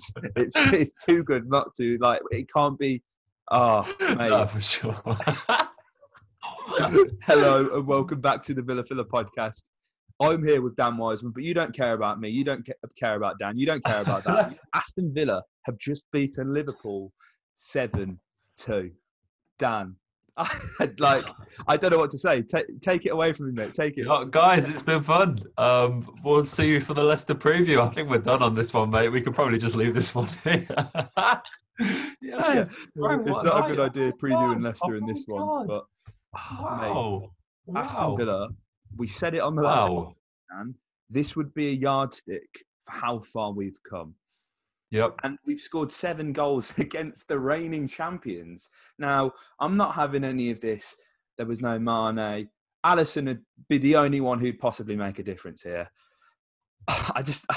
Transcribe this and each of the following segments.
it's it's it's too good not to. Like it can't be. Oh, mate. No, for sure. Hello and welcome back to the Villa Filler podcast. I'm here with Dan Wiseman, but you don't care about me. You don't care about Dan. You don't care about that. Aston Villa have just beaten Liverpool 7 2. Dan, like, I don't know what to say. Ta take it away from me, mate. Take it. Yeah, guys, it's been fun. Um, we'll see you for the Leicester preview. I think we're done on this one, mate. We could probably just leave this one here. yes, bro, it's not a good idea previewing God, Leicester oh in this my one, but oh, mate, Wow. Aston Wow. Villa, we said it on the last Wow. man. This would be a yardstick for how far we've come. Yep. and we've scored seven goals against the reigning champions. Now, I'm not having any of this. There was no Mane. Alisson would be the only one who'd possibly make a difference here. I just.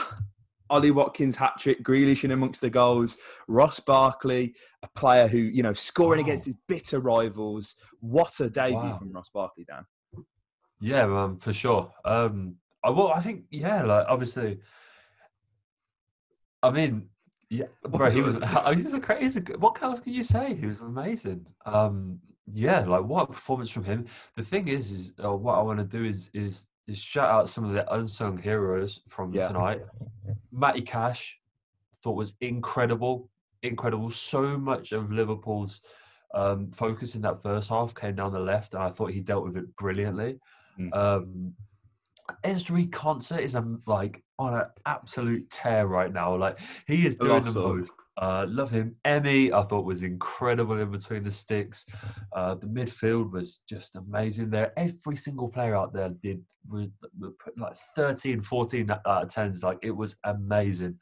Ollie Watkins hat trick, Grealish in amongst the goals, Ross Barkley, a player who, you know, scoring Wow. against his bitter rivals. What a debut Wow. from Ross Barkley, Dan. Yeah, man, for sure. Um, I well, I think yeah, like obviously. I mean, yeah, bro, he was he was a crazy. What else can you say? He was amazing. Um, yeah, like what a performance from him. The thing is, is uh, what I want to do is is is shout out some of the unsung heroes from Yeah. tonight. Matty Cash, thought was incredible, incredible. So much of Liverpool's um, focus in that first half came down the left, and I thought he dealt with it brilliantly. Mm. Um, Ezri Konsa is um, like on an absolute tear right now. Like he is doing the Colossal. most. Uh, love him. Emi, I thought was incredible in between the sticks. Uh, the midfield was just amazing there. Every single player out there did was was put like 13, 14 out of 10s. Like it was amazing.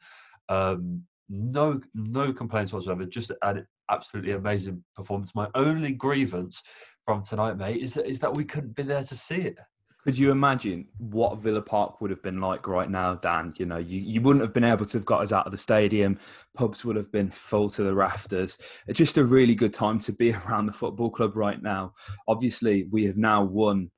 Um, no, no complaints whatsoever. Just an absolutely amazing performance. My only grievance from tonight, mate, is that is that we couldn't be there to see it. Could you imagine what Villa Park would have been like right now, Dan? You know, you, you wouldn't have been able to have got us out of the stadium. Pubs would have been full to the rafters. It's just a really good time to be around the football club right now. Obviously, we have now won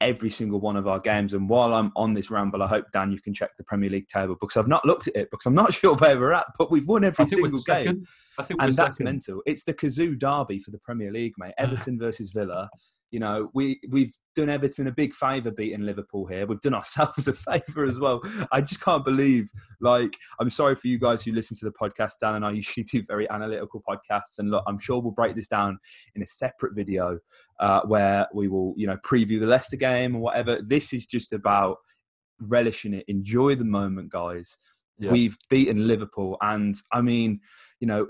every single one of our games. And while I'm on this ramble, I hope, Dan, you can check the Premier League table because I've not looked at it because I'm not sure where we're at, but we've won every I think we're single game. And that's second. mental. It's the Kazoo derby for the Premier League, mate. Everton versus Villa. You know, we we've done Everton a big favour beating Liverpool here. We've done ourselves a favour as well. I just can't believe. Like, I'm sorry for you guys who listen to the podcast. Dan and I usually do very analytical podcasts, and look, I'm sure we'll break this down in a separate video uh, where we will, you know, preview the Leicester game or whatever. This is just about relishing it. Enjoy the moment, guys. Yeah. We've beaten Liverpool, and I mean, you know,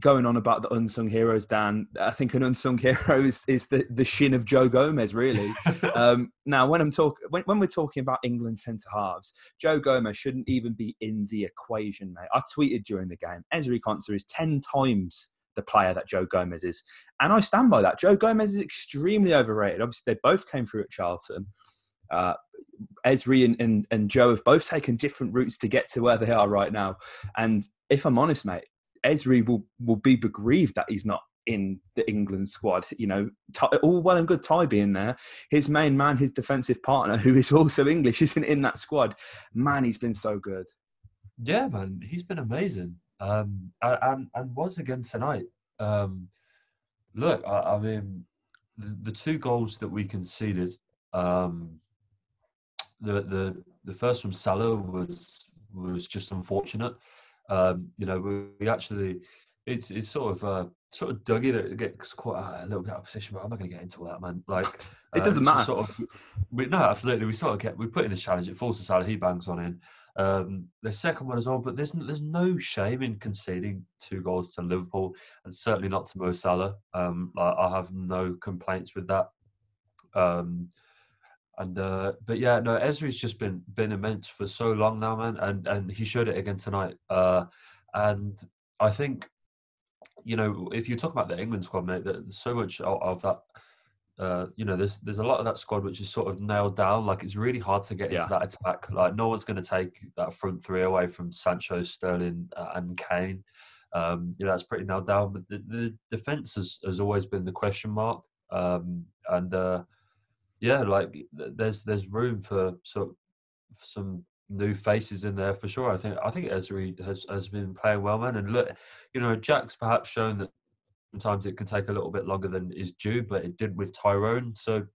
going on about the unsung heroes, Dan. I think an unsung hero is, is the, the shin of Joe Gomez, really. um, now, when I'm talk when, when we're talking about England centre halves, Joe Gomez shouldn't even be in the equation, mate. I tweeted during the game, Ezri Konsa is ten times the player that Joe Gomez is, and I stand by that. Joe Gomez is extremely overrated. Obviously, they both came through at Charlton. Uh, Ezri and, and, and Joe have both taken different routes to get to where they are right now. And if I'm honest, mate, Ezri will, will be begrieved that he's not in the England squad. You know, all well and good Ty being there. His main man, his defensive partner, who is also English, isn't in that squad. Man, he's been so good. Yeah, man, he's been amazing. Um, and and, again tonight. Um, look, I, I mean, the, the two goals that we conceded, um, the the the first from Salah was was just unfortunate. Um, you know, we, we actually, it's it's sort of uh, sort of Dougie that gets quite a little bit out of position, but I'm not going to get into all that, man. Like It doesn't it's matter. Sort of, we, no, absolutely. We sort of get we put in this challenge. It falls to Salah. He bangs on in. Um, the second one as well, but there's n- there's no shame in conceding two goals to Liverpool, and certainly not to Mo Salah. Um, I, I have no complaints with that. And uh, but yeah, no, Ezri's just been been immense for so long now, man, and and he showed it again tonight. Uh, and I think, you know, if you talk about the England squad, mate, that there's so much of, of that. Uh, you know, there's there's a lot of that squad which is sort of nailed down. Like it's really hard to get Yeah. into that attack. Like no one's going to take that front three away from Sancho, Sterling, uh, and Kane. Um, you know, that's pretty nailed down. But the, the defense has, has always been the question mark. Um, and uh, yeah, like there's there's room for sort some new faces in there for sure. I think I think Ezri has has been playing well, man. And look, you know, Jack's perhaps shown that sometimes it can take a little bit longer than is due, but it did with Tyrone. So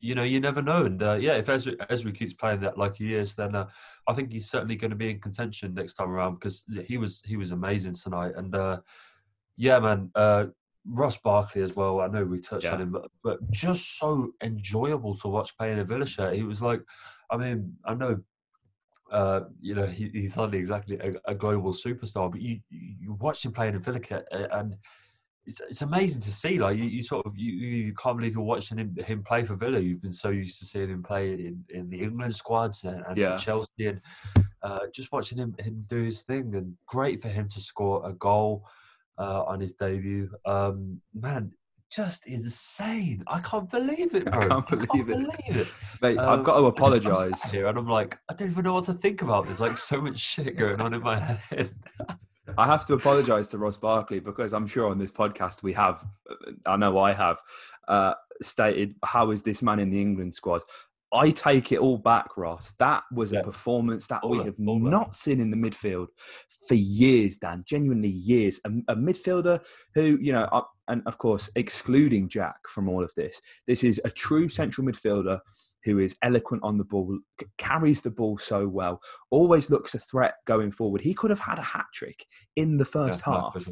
you know, you never know. And uh, yeah, if Ezri, Ezri keeps playing that like he is, then uh, I think he's certainly going to be in contention next time around because he was he was amazing tonight. And uh, yeah, man, uh, Ross Barkley as well. I know we touched yeah. on him, but, but just so enjoyable to watch playing a Villa shirt. He was like, I mean, I know uh, you know, he, he's hardly exactly a, a, global superstar. But you you watch him playing in Villa kit, and it's it's amazing to see. Like you, you sort of you, you can't believe you're watching him him play for Villa. You've been so used to seeing him play in, in the England squads and, and yeah. Chelsea, and uh, just watching him him do his thing. And great for him to score a goal uh, on his debut. Um, man, just insane. I can't believe it, bro. I can't believe, I can't it. believe it. Mate, um, I've got to apologise. Here and I'm like, I don't even know what to think about. There's like so much shit going on in my head. I have to apologise to Ross Barkley because I'm sure on this podcast we have, I know I have, uh, stated how is this man in the England squad. I take it all back, Ross. That was yeah. a performance that all we have not seen in the midfield for years, Dan. Genuinely years. A, a midfielder who, you know, uh, and of course, excluding Jack from all of this, this is a true central midfielder who is eloquent on the ball, carries the ball so well, always looks a threat going forward. He could have had a hat trick in the first yeah, half.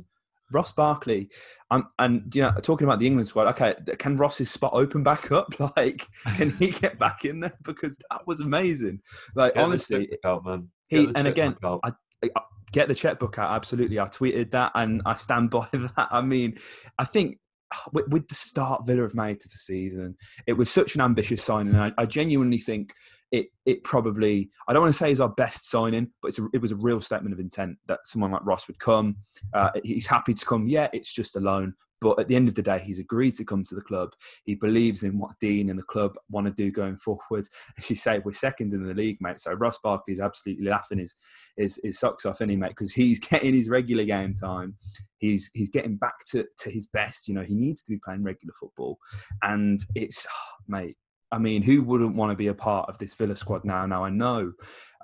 Ross Barkley, um, and you know, talking about the England squad. Okay, can Ross's spot open back up? Like, can he get back in there? Because that was amazing. Like, get honestly, out, man. he and again, I, I, get the checkbook out. Absolutely, I tweeted that, and I stand by that. I mean, I think with, with, the start Villa have made to the season, it was such an ambitious signing. I, I, genuinely think it it probably I don't want to say is our best signing, but a, it was a real statement of intent that someone like Ross would come. Uh, he's happy to come. Yeah, it's just a loan, but at the end of the day, he's agreed to come to the club. He believes in what Dean and the club want to do going forward. As you say, we're second in the league, mate. So Ross Barkley is absolutely laughing his his, his socks off, any mate? Because he's getting his regular game time. He's he's getting back to, to his best. You know, he needs to be playing regular football, and it's oh, mate. I mean, who wouldn't want to be a part of this Villa squad now? Now I know,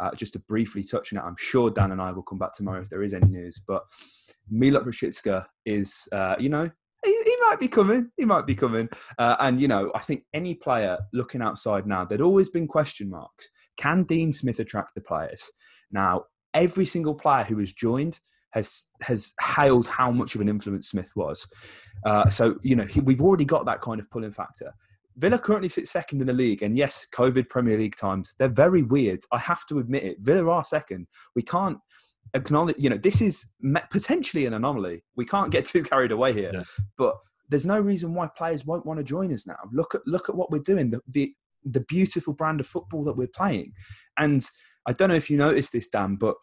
uh, just to briefly touch on it, I'm sure Dan and I will come back tomorrow if there is any news. But Milot Rashica is, uh, you know, he, he, might be coming. He might be coming. Uh, and, you know, I think any player looking outside now, there'd always been question marks. Can Dean Smith attract the players? Now, every single player who has joined has has hailed how much of an influence Smith was. Uh, so, you know, he, we've already got that kind of pulling factor. Villa currently sits second in the league, and yes, COVID Premier League times, they're very weird. I have to admit it. Villa are second. We can't acknowledge, you know, this is potentially an anomaly. We can't get too carried away here, yeah. but there's no reason why players won't want to join us now. Look at look at what we're doing, the, the the beautiful brand of football that we're playing. And I don't know if you noticed this, Dan, but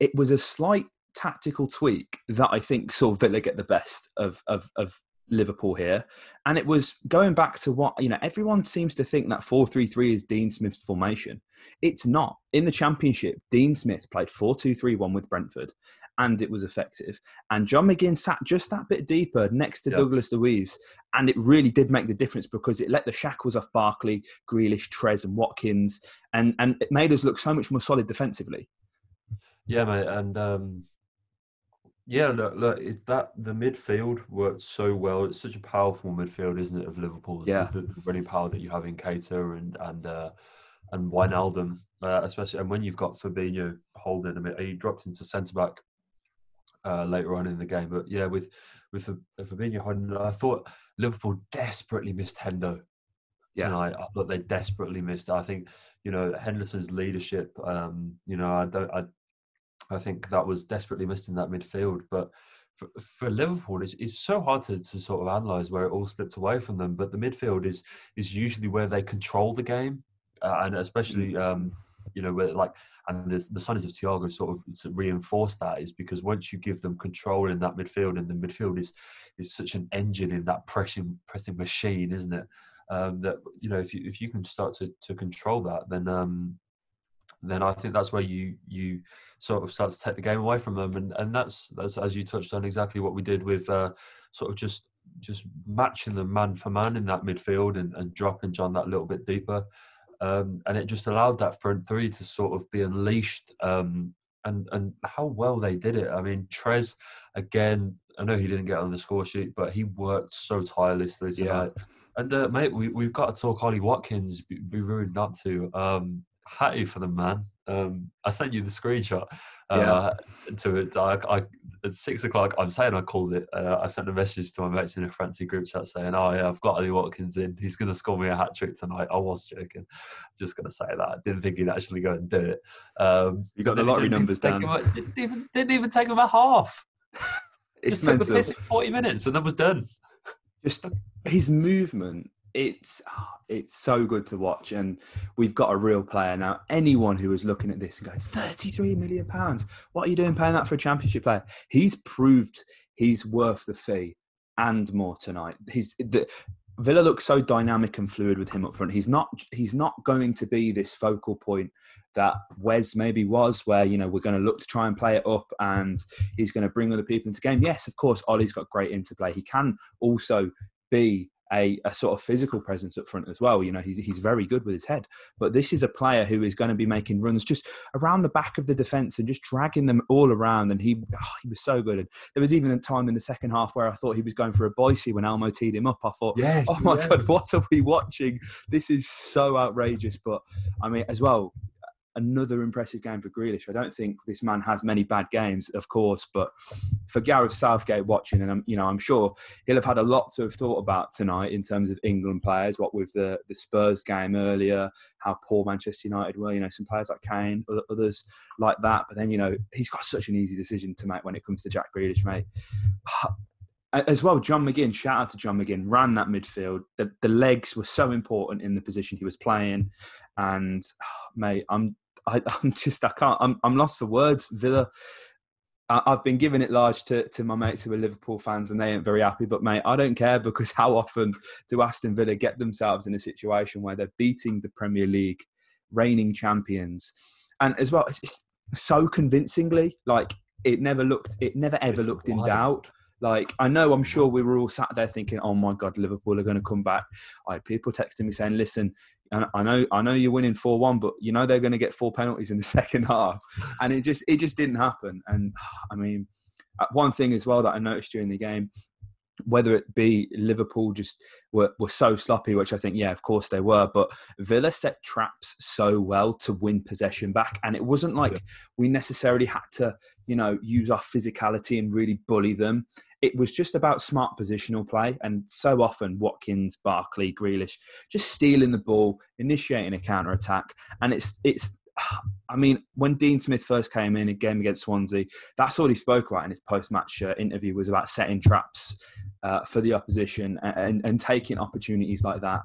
it was a slight tactical tweak that I think saw Villa get the best of of, of Liverpool here. And it was going back to what, you know, everyone seems to think that 4 3 3 is Dean Smith's formation. It's not. In the Championship, Dean Smith played 4 2 3 1 with Brentford and it was effective. And John McGinn sat just that bit deeper next to Douglas Luiz. And it really did make the difference because it let the shackles off Barkley, Grealish, Trez, and Watkins. And, and it made us look so much more solid defensively. Yeah, mate. And um, yeah, look, look, it, that the midfield worked so well. It's such a powerful midfield, isn't it, of Liverpool? Yeah, the, the running power that you have in Keita and and uh, and Wijnaldum, uh, especially, and when you've got Fabinho holding him, he dropped into centre back uh, later on in the game. But yeah, with with Fabinho holding, I thought Liverpool desperately missed Hendo tonight. Yeah. I thought they desperately missed. I think you know Henderson's leadership. Um, you know, I don't. I I think that was desperately missed in that midfield. But for, for Liverpool, it's, it's so hard to, to sort of analyse where it all slipped away from them. But the midfield is is usually where they control the game, uh, and especially mm. um, you know where like and the, the signings of Thiago sort of to reinforce that is because once you give them control in that midfield, and the midfield is is such an engine in that pressing pressing machine, isn't it? Um, that you know if you if you can start to, to control that, then um, then I think that's where you you sort of start to take the game away from them, and and that's that's as you touched on exactly what we did with uh, sort of just just matching them man for man in that midfield and, and dropping John that little bit deeper. um, and it just allowed that front three to sort of be unleashed. Um, and and how well they did it. I mean, Trez again. I know he didn't get on the score sheet, but he worked so tirelessly tonight. Yeah. And uh, mate, we we've got to talk Ollie Watkins. Be, be rude not to. Um, Hattie for the man. Um, I sent you the screenshot uh, yeah. to it. I, I, at six o'clock, I'm saying I called it. Uh, I sent a message to my mates in a fancy group chat saying, "Oh yeah, I've got Ollie Watkins in. He's going to score me a hat trick tonight." I was joking. Just going to say that. I didn't think he'd actually go and do it. Um, you got the lottery numbers down. didn't, even, didn't even take him a half. Just took the piss in 40 minutes and then was done. Just his movement it's it's so good to watch and we've got a real player now anyone who is looking at this and going 33 million pounds what are you doing paying that for a championship player he's proved he's worth the fee and more tonight he's the Villa looks so dynamic and fluid with him up front. He's not he's not going to be this focal point that Wes maybe was, where you know we're going to look to try and play it up, and he's going to bring other people into game. Yes, of course, Ollie's got great interplay. He can also be a, a, sort of physical presence up front as well. You know, he's, he's very good with his head. But this is a player who is going to be making runs just around the back of the defence and just dragging them all around. And he oh, he was so good. And there was even a time in the second half where I thought he was going for a Boise when Elmo teed him up. I thought, yes, oh my yes. God, what are we watching? This is so outrageous. But I mean, as well, another impressive game for Grealish. I don't think this man has many bad games, of course, but for Gareth Southgate watching, and I'm, you know, I'm sure he'll have had a lot to have thought about tonight in terms of England players. What with the the Spurs game earlier, how poor Manchester United were. You know, some players like Kane, others like that. But then, you know, he's got such an easy decision to make when it comes to Jack Grealish, mate. As well, John McGinn, shout out to John McGinn, ran that midfield. The, the legs were so important in the position he was playing. And, mate, I'm I, am just I can't. I'm I'm lost for words. Villa. I, I've been giving it large to, to my mates who are Liverpool fans, and they ain't very happy. But mate, I don't care because how often do Aston Villa get themselves in a situation where they're beating the Premier League, reigning champions, and as well, so convincingly. Like it never looked, it never ever it's looked wild. in doubt. Like I know, I'm sure we were all sat there thinking, "Oh my God, Liverpool are going to come back." I had people texting me saying, "Listen, I know, I know you're winning four one, but you know they're going to get four penalties in the second half," and it just, it just didn't happen. And I mean, uh, one thing as well that I noticed during the game, whether it be Liverpool just were, were so sloppy, which I think, yeah, of course they were, but Villa set traps so well to win possession back. And it wasn't like yeah. we necessarily had to, you know, use our physicality and really bully them. It was just about smart positional play. And so often, Watkins, Barkley, Grealish just stealing the ball, initiating a counter attack. And it's, it's, I mean, when Dean Smith first came in a game against Swansea, that's all he spoke about in his post-match uh, interview was about setting traps uh, for the opposition and, and, and, taking opportunities like that.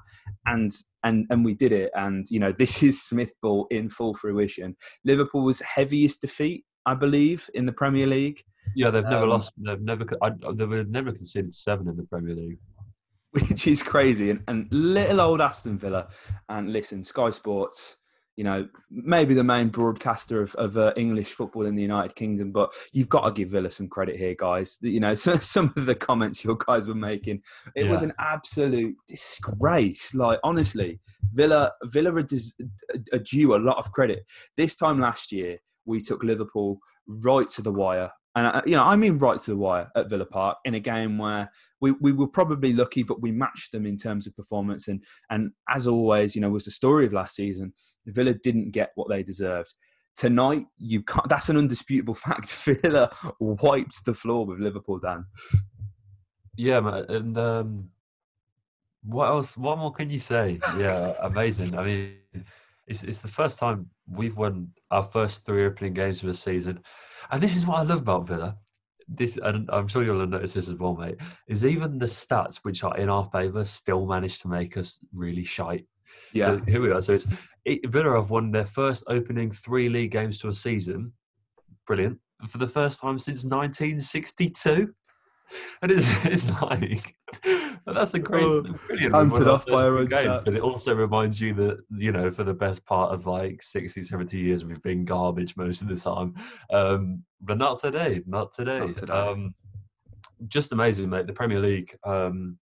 And and and we did it. And you know, this is Smith ball in full fruition. Liverpool's heaviest defeat, I believe, in the Premier League. Yeah, they've never um, lost. They've never. I, they've never conceded seven in the Premier League which is crazy. And, and, little old Aston Villa, and listen, Sky Sports you know, maybe the main broadcaster of, of uh, English football in the United Kingdom, but you've got to give Villa some credit here, guys. You know, so, some of the comments your guys were making, it yeah. was an absolute disgrace. Like, honestly, Villa, Villa are, des- are due a lot of credit. This time last year, we took Liverpool right to the wire and uh, you know, I mean, right to the wire at Villa Park in a game where we, we were probably lucky, but we matched them in terms of performance. And and as always, you know, was the story of last season. Villa didn't get what they deserved. Tonight, you can't. That's an undisputable fact. Villa wiped the floor with Liverpool. Dan. Yeah, and um, what else? What more can you say? Yeah, amazing. I mean, it's it's the first time we've won our first three opening games of the season and this is what I love about Villa. This, and I'm sure you'll notice this as well, mate. Is even the stats which are in our favour still manage to make us really shite. Yeah. So here we are. So it's it, Villa have won their first opening three league games to a season. Brilliant for the first time since 1962 and it's it's like that's a great oh, brilliant hunted off by our own games, stats. but it also reminds you that you know for the best part of like 60 70 years we've been garbage most of the time um but not today not today, not today. um just amazing mate the premier league um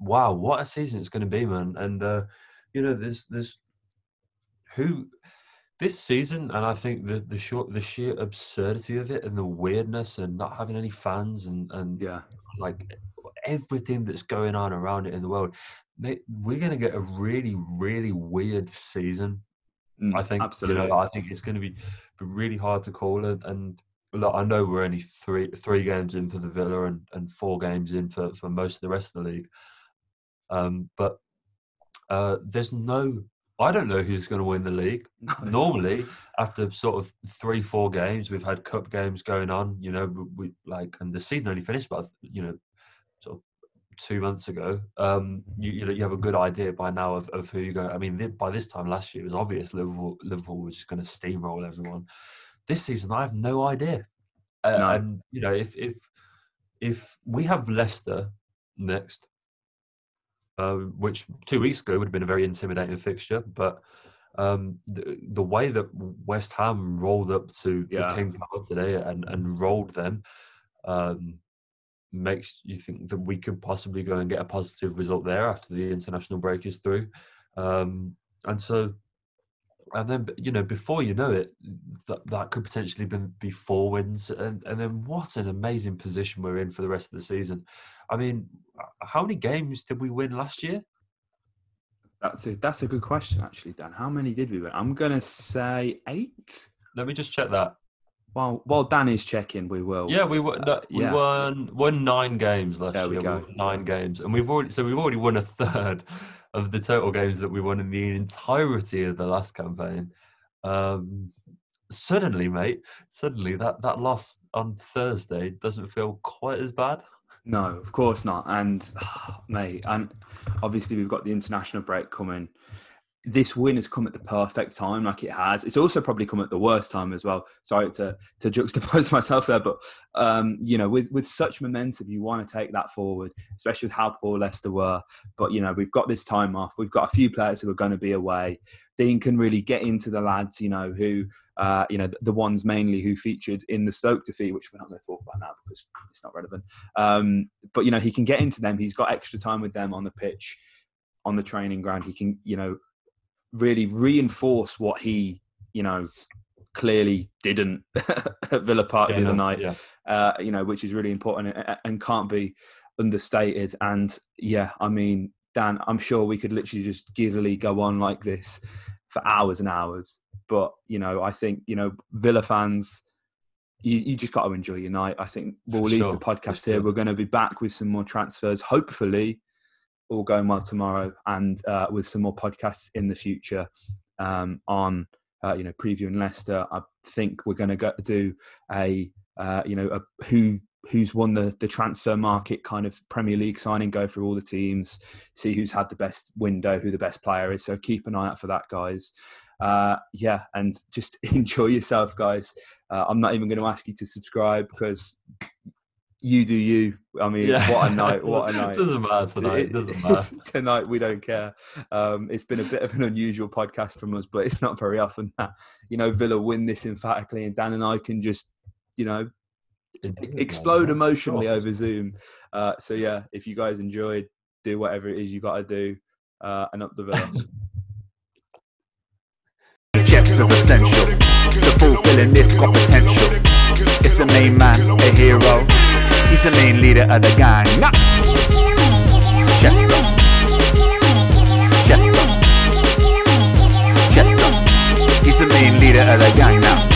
wow what a season it's going to be man and uh you know there's there's who this season, and I think the the short the sheer absurdity of it and the weirdness and not having any fans and and Yeah. like everything that's going on around it in the world, mate, we're going to get a really really weird season. Mm, I think absolutely. You know, I think it's going to be, be really hard to call it. And look, I know we're only three three games in for the Villa and, and four games in for, for most of the rest of the league. Um, but uh, there's no. I don't know who's going to win the league. Normally, after sort of three, four games, we've had cup games going on. You know, we, like, and the season only finished, about you know, sort of two months ago. Um, you you, know, you have a good idea by now of, of who you're going. I mean, th- by this time last year, it was obvious Liverpool Liverpool was just going to steamroll everyone. This season, I have no idea. Uh, No. And you know, if if if we have Leicester next, uh, which two weeks ago would have been a very intimidating fixture, but um, the, the way that West Ham rolled up to Yeah. the King Power today and, and rolled them um, makes you think that we could possibly go and get a positive result there after the international break is through. Um, and so, and then you know, before you know it, that that could potentially be, be four wins, and and then what an amazing position we're in for the rest of the season. I mean, how many games did we win last year? That's a that's a good question, actually, Dan. How many did we win? I'm gonna say eight. Let me just check that. While while Dan is checking, we will. Yeah, we won. No, uh, we yeah. won won nine games last There we year. nine games, and we've already so we've already won a third of the total games that we won in the entirety of the last campaign. Um, suddenly, mate, suddenly that that loss on Thursday doesn't feel quite as bad. No, of course not. And mate, and obviously we've got the international break coming. This win has come at the perfect time, like it has. It's also probably come at the worst time as well. Sorry to to juxtapose myself there, but um, you know, with with such momentum, you want to take that forward, especially with how poor Leicester were. But you know, we've got this time off. We've got a few players who are going to be away. Dean can really get into the lads, you know, who uh, you know, the, ones mainly who featured in the Stoke defeat, which we're not going to talk about now because it's not relevant. Um, but you know, he can get into them. He's got extra time with them on the pitch, on the training ground. He can, you know, really reinforce what he, you know, clearly didn't at Villa Park the other no, night. yeah. Uh, you know, which is really important and, and can't be understated. And yeah, I mean, Dan, I'm sure we could literally just giddily go on like this for hours and hours. But you know, I think you know Villa fans, you, you just got to enjoy your night. I think we'll leave sure, the podcast here. We're going to be back with some more transfers, hopefully, all going well tomorrow, and uh, with some more podcasts in the future um, on uh, you know previewing Leicester. I think we're going to do a uh, you know a who who's won the the transfer market kind of Premier League signing, go through all the teams, see who's had the best window, who the best player is. So keep an eye out for that, guys. Uh, yeah, and just enjoy yourself, guys. Uh, I'm not even going to ask you to subscribe because you do you. I mean, what a night! What a night! Doesn't matter tonight. It- doesn't matter. tonight we don't care. Um, it's been a bit of an unusual podcast from us, but it's not very often that you know Villa win this emphatically, and Dan and I can just you know explode emotionally over Zoom. Uh, so yeah, if you guys enjoyed, do whatever it is you got to do, uh, and up the Villa. just as essential. The fulfilling this got potential. It's the main man, a hero the main leader of the gang. Now. Just go. Just. Just. He's the main leader of the gang now.